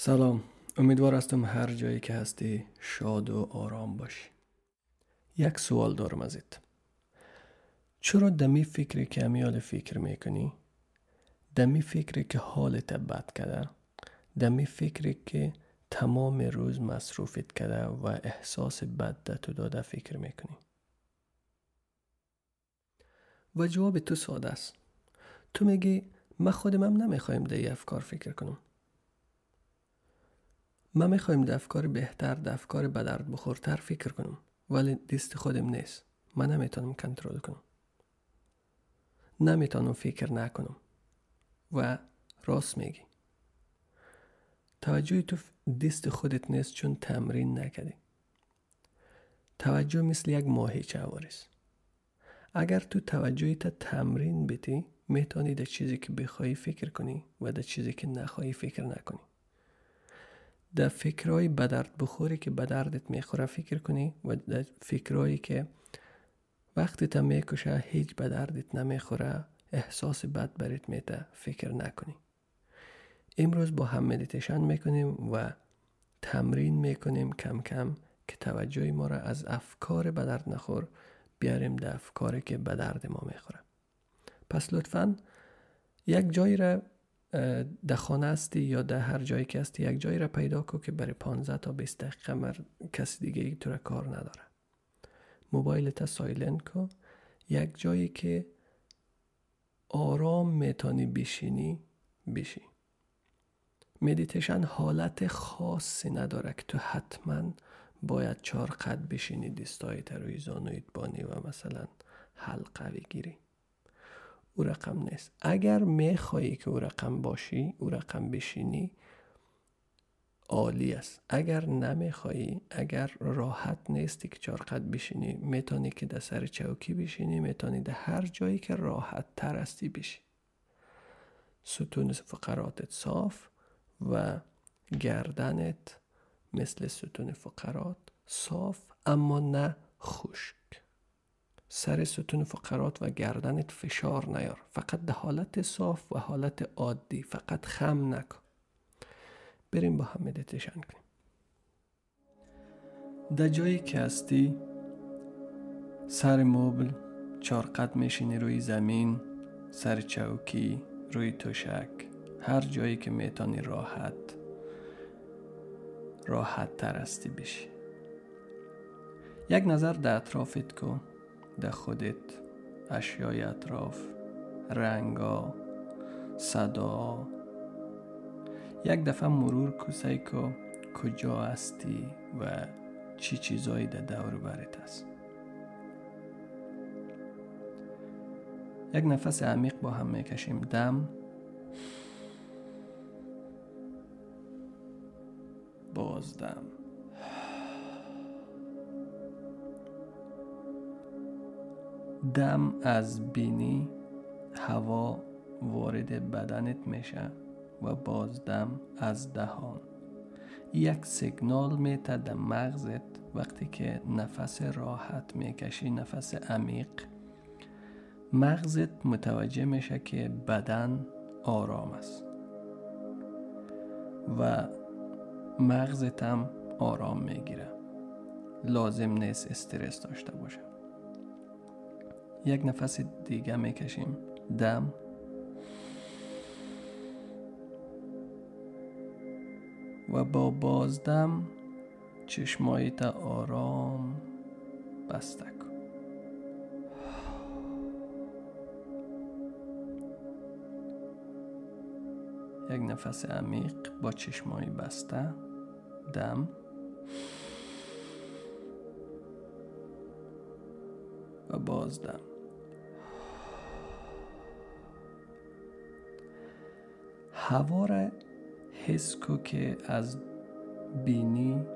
سلام. امیدوار هستم هر جایی که هستی شاد و آرام باشی. یک سوال دارم ازت. چرا دمی فکری که امیال فکر می‌کنی؟ دمی فکری که حالت بد کرده؟ دمی فکری که تمام روز مصروفت کرده و احساس بد تو داده فکر می‌کنی؟ و جواب تو ساده است. تو میگی خودم هم نمی‌خوایم ده افکار فکر کنم. ما می‌خوایم در افکار بهتر در افکار بدرد بخورتر فکر کنم ولی دست خودم نیست. من نمی‌تونم کنترل کنم. نمی‌تونم فکر نکنم. و راست میگی. توجه تو دست خودت نیست چون تمرین نکردی. توجه مثل یک ماهیچه است اگر تو توجهی تا تمرین بیتی می‌تونی در چیزی که بخوای فکر کنی و در چیزی که نخواهی فکر نکنی. در فکرهای بدرد بخوری که بدردت می‌خوره فکر کنی و در فکرهایی که وقتی تا می‌کشه هیچ بدردت نمی‌خوره احساس بد برات میده فکر نکنی. امروز با هم مدیتیشن می‌کنیم و تمرین می‌کنیم کم کم که توجه ما را از افکار بدرد نخور بیاریم در افکاری که بدرد ما می‌خوره. پس لطفا یک جایی را در خانه هستی یا در هر جایی که هستی یک جایی را پیدا کن که برای 15 تا 20 دقیقه مر کسی دیگه ای تو را کار نداره. موبایل تا سایلنت کن. یک جایی که آرام می‌تونی بشینی بشی مدیتیشن حالت خاصی نداره که تو حتما باید چهار قد بشینی دستای روی زانویت بانی و مثلا حلقه بگیری. او رقم نیست. اگر میخوایی که او رقم باشی او رقم بشینی عالی است. اگر نمیخوایی اگر راحت نیستی که چهار قد بشینی می‌تونی که در سر چوکی بشینی می‌تونی در هر جایی که راحت تر هستی بشی. ستون فقراتت صاف و گردنت مثل ستون فقرات صاف اما نه خشک. سر ستون فقرات و گردنت فشار نیار. فقط در حالت صاف و حالت عادی فقط خم نکن. بریم با هم مدیتیشن کنیم. در جایی که هستی سر مبل چار قد میشینی روی زمین سر چوکی روی توشک هر جایی که می‌تونی راحت راحت تر هستی بشی. یک نظر در اطرافت کن. در خودت اشیای اطراف رنگا صدا. یک دفعه مرور کسی که کجا هستی و چی چیزایی در دور برت است یک نفس عمیق با هم می‌کشیم. دم. بازدم دم از بینی هوا وارد بدنت میشه و بازدم از دهان. یک سیگنال میته در مغزت وقتی که نفس راحت می‌کشی نفس عمیق. مغزت متوجه میشه که بدن آرام است. و مغزت هم آرام می‌گیره. لازم نیست استرس داشته باشه. یک نفس دیگه می‌کشیم. دم. و با بازدم چشمایت آرام بسته کن. یک نفس عمیق با چشمای بسته. دم. و بازدم. هوا را حس کو که از بینی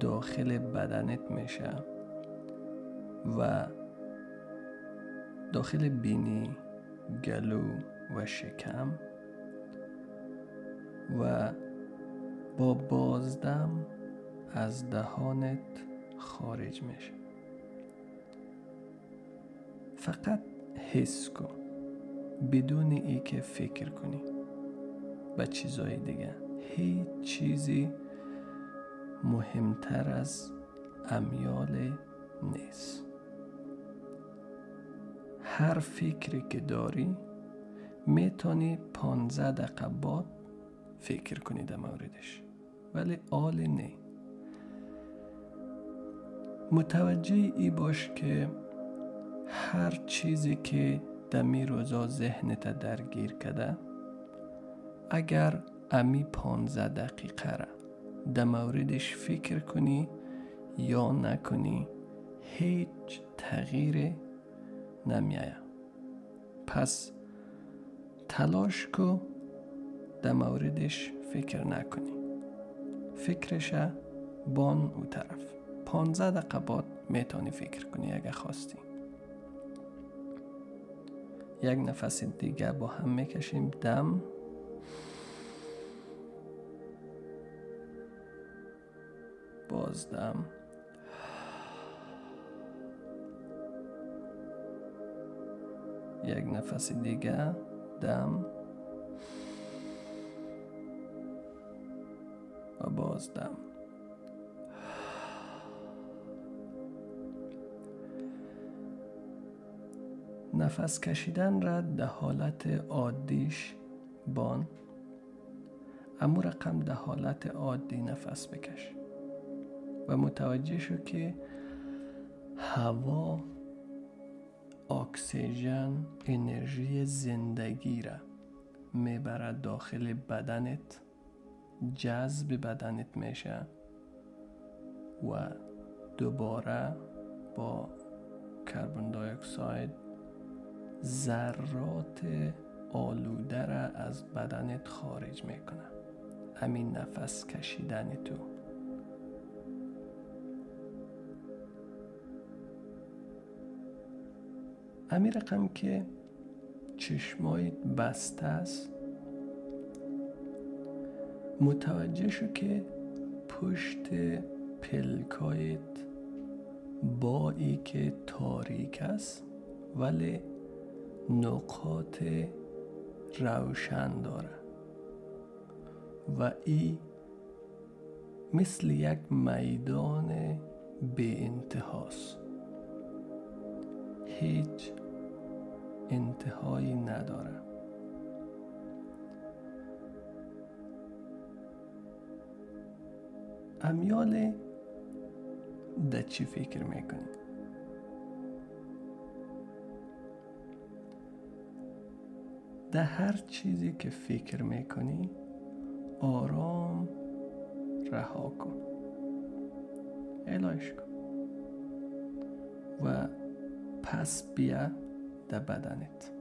داخل بدنت میشه و داخل بینی گلو و شکم و با بازدم از دهانت خارج میشه. فقط حس کن. بدون ای که فکر کنی. به چیزای دیگه. هیچ چیزی مهمتر از امیال نیست. هر فکری که داری می‌تونی پانزده دقیقه بعد فکر کنی در موردش. ولی آل نه. متوجه ای باش که هر چیزی که دمی روزا ذهنت درگیر کده اگر امی پانزه دقیقه را در موردش فکر کنی یا نکنی هیچ تغییر نمیایه پس تلاش کو در موردش فکر نکنی. فکرش بان او طرف. پانزه دقیقه بعد می‌تونی فکر کنی اگه خواستی. یک نفس دیگه با هم می‌کشیم. دم. بازدم یک نفس دیگه دم. و بازدم نفس کشیدن را در حالت عادیش بان. امو رقم در حالت عادی نفس بکش. و متوجه شو که هوا اکسیژن انرژی زندگی را می‌برد داخل بدنت جذب بدنت میشه و دوباره با کربن دی اکساید ذرات آلوده را از بدنت خارج می‌کنه همین نفس کشیدن تو. همین رقم که چشمایت بسته است متوجه شو که پشت پلکایت بایی که تاریک است ولی نقاط روشن داره و ای مثل یک میدان به انتهاست. هیچ انتهایی نداره امیال در چی فکر می‌کنی؟ در هر چیزی که فکر می‌کنی آرام رها کن. الهش کن. و پس بیا در بدنت.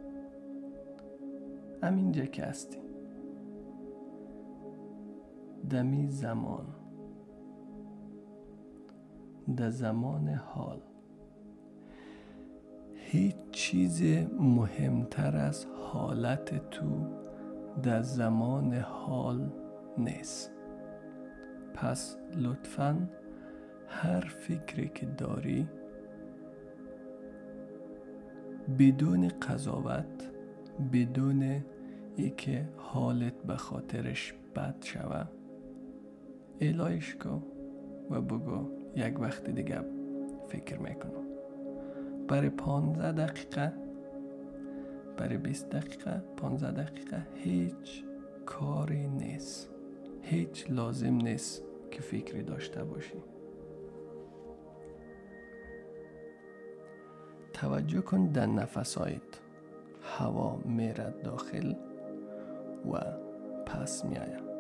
همینجا که هستی. دمی زمان. در زمان حال. هیچ چیز مهمتر از حالت تو در زمان حال نیست. پس لطفا هر فکری که داری بدون قضاوت بدون که حالت به خاطرش بد شوه الهش کن و بگو یک وقت دیگه فکر می‌کنم. برای پانزده دقیقه. برای 20 دقیقه 15 دقیقه. هیچ کاری نیست. هیچ لازم نیست که فکری داشته باشی. توجه کن در نفسایت هوا میرد داخل و پس میآید.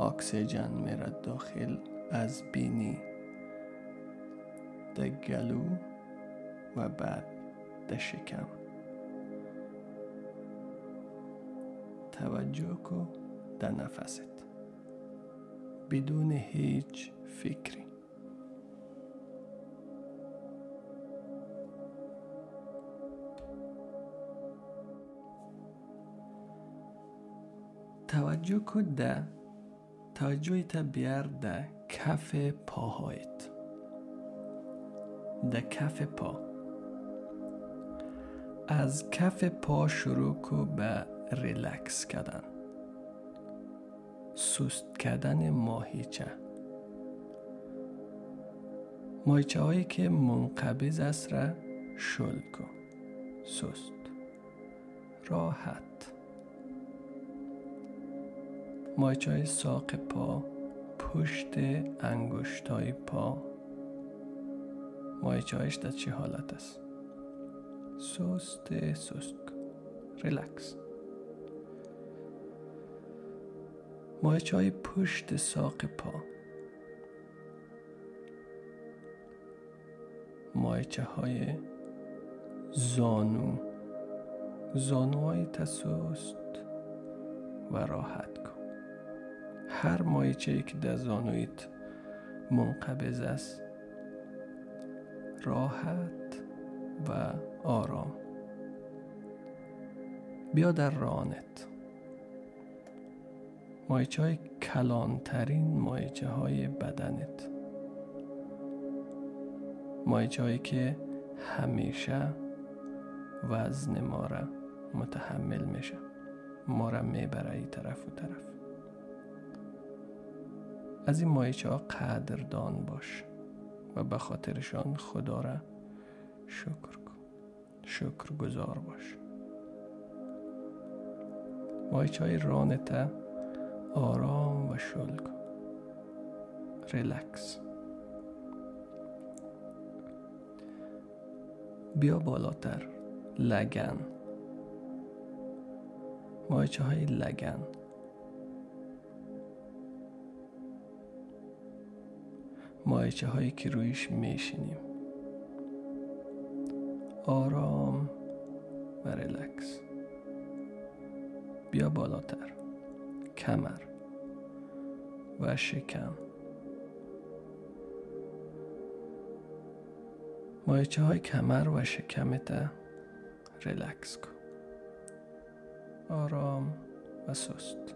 اکسیژن میرد داخل. از بینی. در گلو و بعد در شکم توجه کن در نفست. بدون هیچ فکری. توجه کن در توجهیت بیار در کف پاهایت. در کف پا. از کف پا شروع کو به ریلکس کردن. سست کردن ماهیچه. ماهیچه هایی که منقبض است را شل کن سست راحت. ماهیچه های ساق پا پشت انگشتای پا. ماهیچه هایش در چه حالت است؟ سست سست ریلکس ماهیچه های پشت ساق پا ماهیچه های زانو زانوهای تسست و راحت کن هر مایچه ای که در زانویت منقبض است راحت و آرام بیا در رانت. مایچه های کلانترین مایچه های بدنت. مایچه که همیشه وزن ما را متحمل میشه. ما را می‌بره ای طرف و طرف. از این مایچه ها قدردان باش و به خاطرشان خدا را شکر شکر گذار باش مایچه های رانت آرام و شل کن. ریلکس بیا بالاتر. لگن. مایچه های لگن. مایچه هایی که رویش میشینیم. آرام و ریلکس. بیا بالاتر. کمر و شکم. مایچه های کمر و شکمت ریلکس کن. آرام و سست.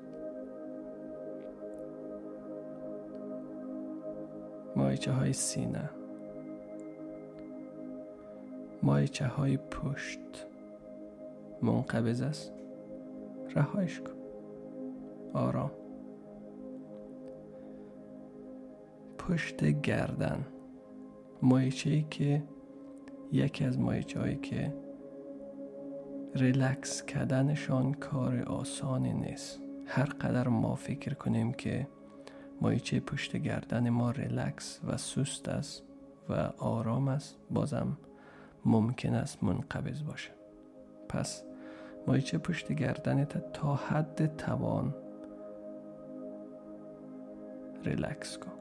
مایچه های سینه. مایچه های پشت. منقبض است رهایش کن. آرام. پشت گردن. مایچه ای که یکی از مایچه هایی که ریلکس کردنشان کار آسانی نیست. هر قدر ما فکر کنیم که مایچه پشت گردن ما ریلکس و سست است و آرام است بازم ممکن است منقبض باشه. پس مایچه پشت گردنت تا حد توان ریلکس کن.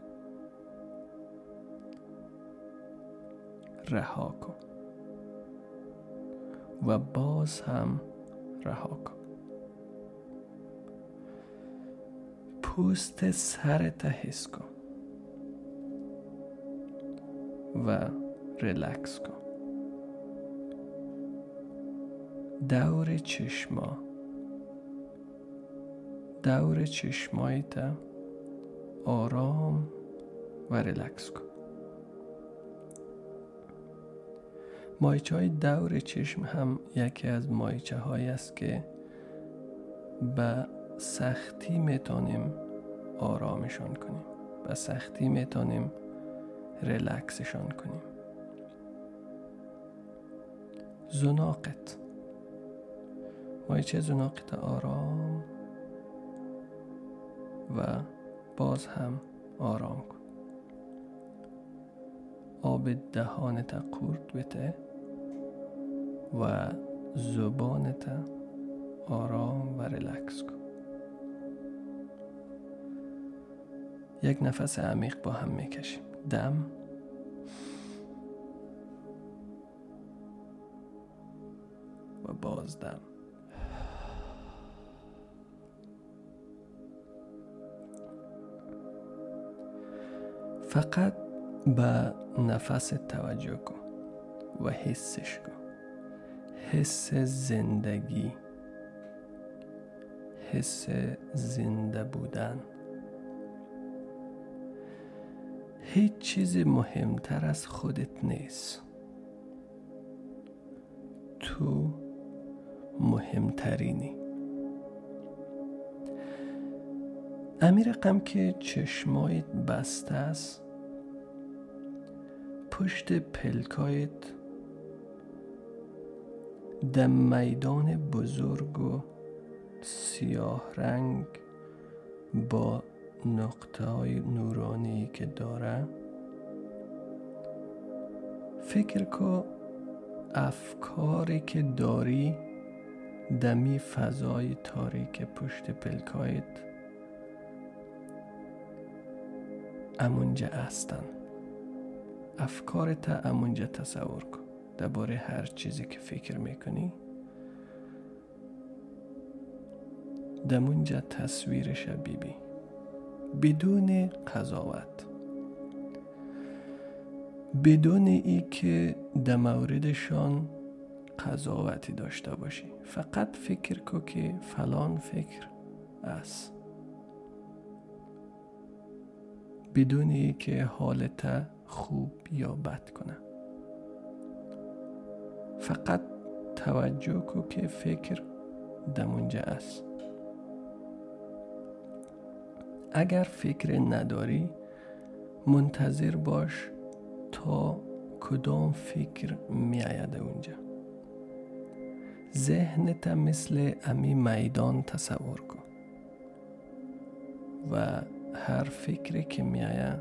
رها کن. و باز هم رها کن. پوست سرت حس کن. و ریلکس کن. دور چشما. دور چشمایت. آرام و ریلکس کن. مایچه های دور چشم هم یکی از مایچه های است که به سختی می‌تونیم آرامشان کنیم. به سختی می‌تونیم ریلکسشان کنیم. زناقت. مایچه زناقت آرام. و باز هم آرام کن. آب دهانت قورت بته و زبانت آرام و ریلکس کن. یک نفس عمیق با هم می‌کشیم. دم. و بازدم فقط به نفس توجه کن و حسش کن. حس زندگی حس زنده بودن. هیچ چیز مهمتر از خودت نیست. تو مهمترینی. امیر غم که چشمایت بسته است پشت پلکایت در میدان بزرگ و سیاه رنگ با نقطه های نورانی که داره. فکر کو افکاری که داری دمی فضای تاریک پشت پلکایت. امونجا هستن. افکارت امونجا تصور کن. درباره هر چیزی که فکر می‌کنی. دمونجا تصویرش بیبی بدون قضاوت. بدون ای که در موردشان قضاوتی داشته باشی. فقط فکر کو که فلان فکر است. بدون ای که حالت خوب یا بد کنه فقط توجه کو که فکر دمونجا است. اگر فکر نداری منتظر باش تا کدام فکر میآید اونجا. ذهنت مثل امی میدان تصور کن و هر فکری که میآید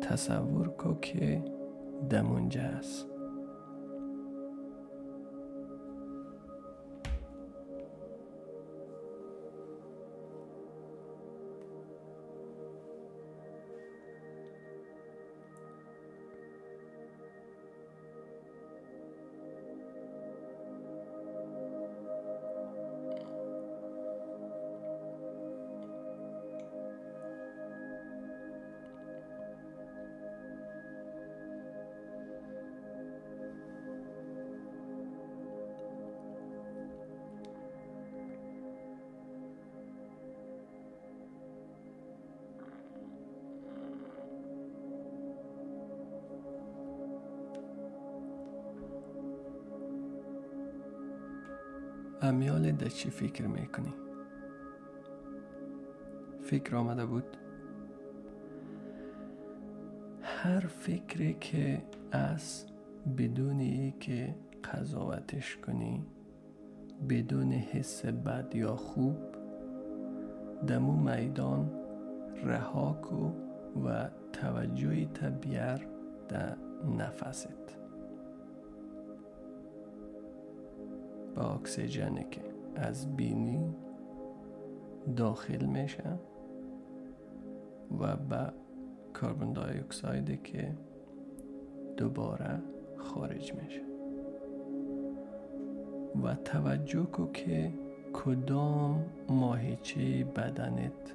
تصور کن که دمونجا است امیال ده چی فکر می‌کنی؟ فکر آمده بود؟ هر فکری که از بدون ای که قضاوتش کنی بدون حس بد یا خوب دمو میدان رها کو و توجهی تبیار در نفست به اکسیژنی که از بینی داخل میشه و به کربن دای اکسایدی که دوباره خارج میشه. و توجه کو که کدام ماهیچه بدنت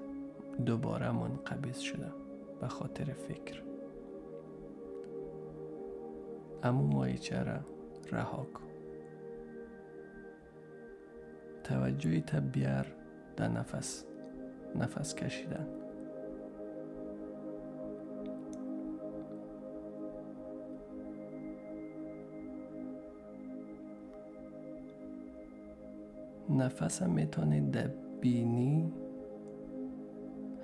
دوباره منقبض شده به خاطر فکر. اما ماهیچه را رها کن توجهی تا بیار در نفس نفس کشیدن. نفسم می‌تونه در بینی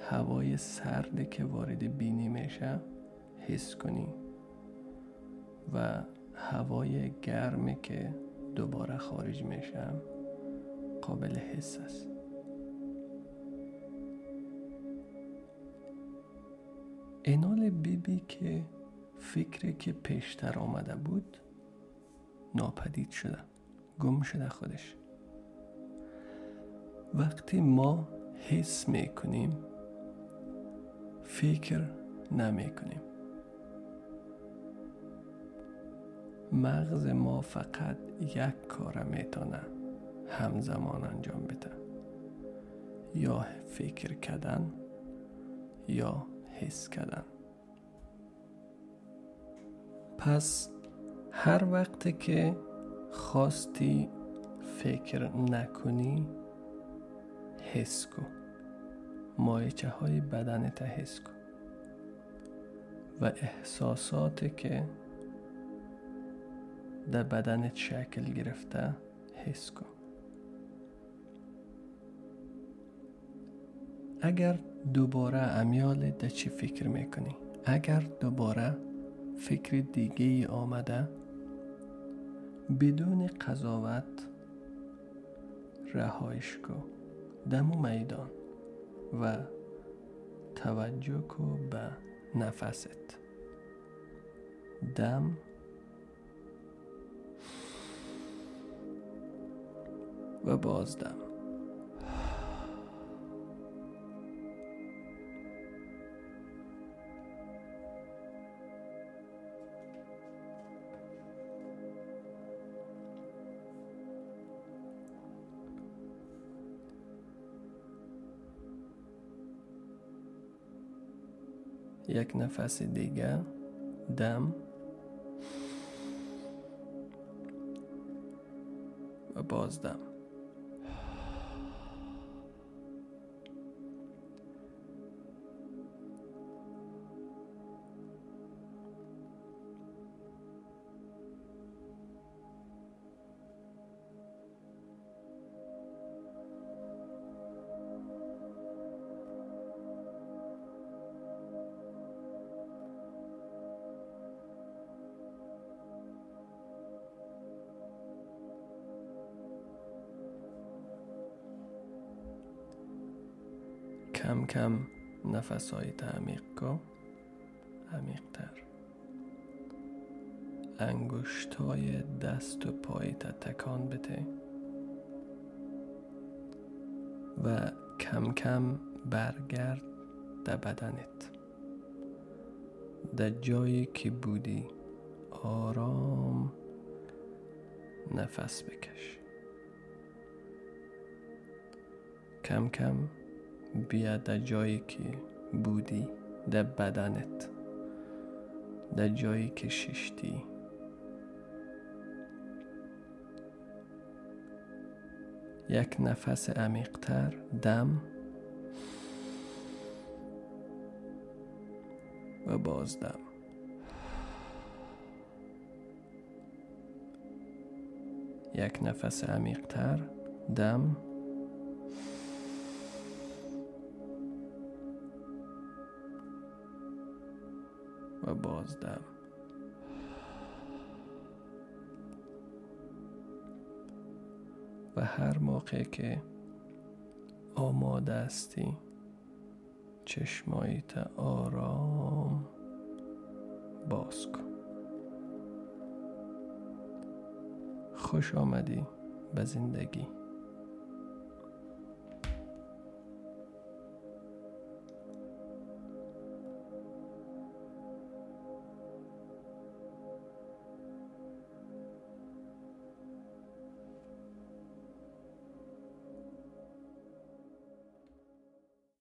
هوای سرد که وارد بینی میشه حس کنی و هوای گرمی که دوباره خارج میشه. قابل حس است. اینال بیبی که فکری که پیشتر آمده بود ناپدید شده گم شده خودش. وقتی ما حس می‌کنیم فکر نمی‌کنیم. مغز ما فقط یک کار می‌تونه همزمان انجام بده. یا فکر کردن یا حس کردن. پس هر وقت که خواستی فکر نکنی حس کن. مایچه های بدنت حس کن. و احساساتی که در بدنت شکل گرفته حس کن. اگر دوباره امیال ده چی فکر می‌کنی؟ اگر دوباره فکر دیگه ای آمده؟ بدون قضاوت رهایش کو. دمو میدان و توجه کو به نفست. دم و بازدم. یک نفس دیگه دم و بازدم کم کم نفس های عمیق کو عمیق تر انگشت های دست و پای تا تکان بده. و کم کم برگرد در بدنت. در جایی که بودی آرام نفس بکش. کم کم بیا در جایی که بودی در بدنت در جایی که ششتی. یک نفس عمیقتر دم و بازدم یک نفس عمیقتر دم و بازدم. و هر موقع که آماده استی چشمایت آرام باز کن. خوش آمدی به زندگی.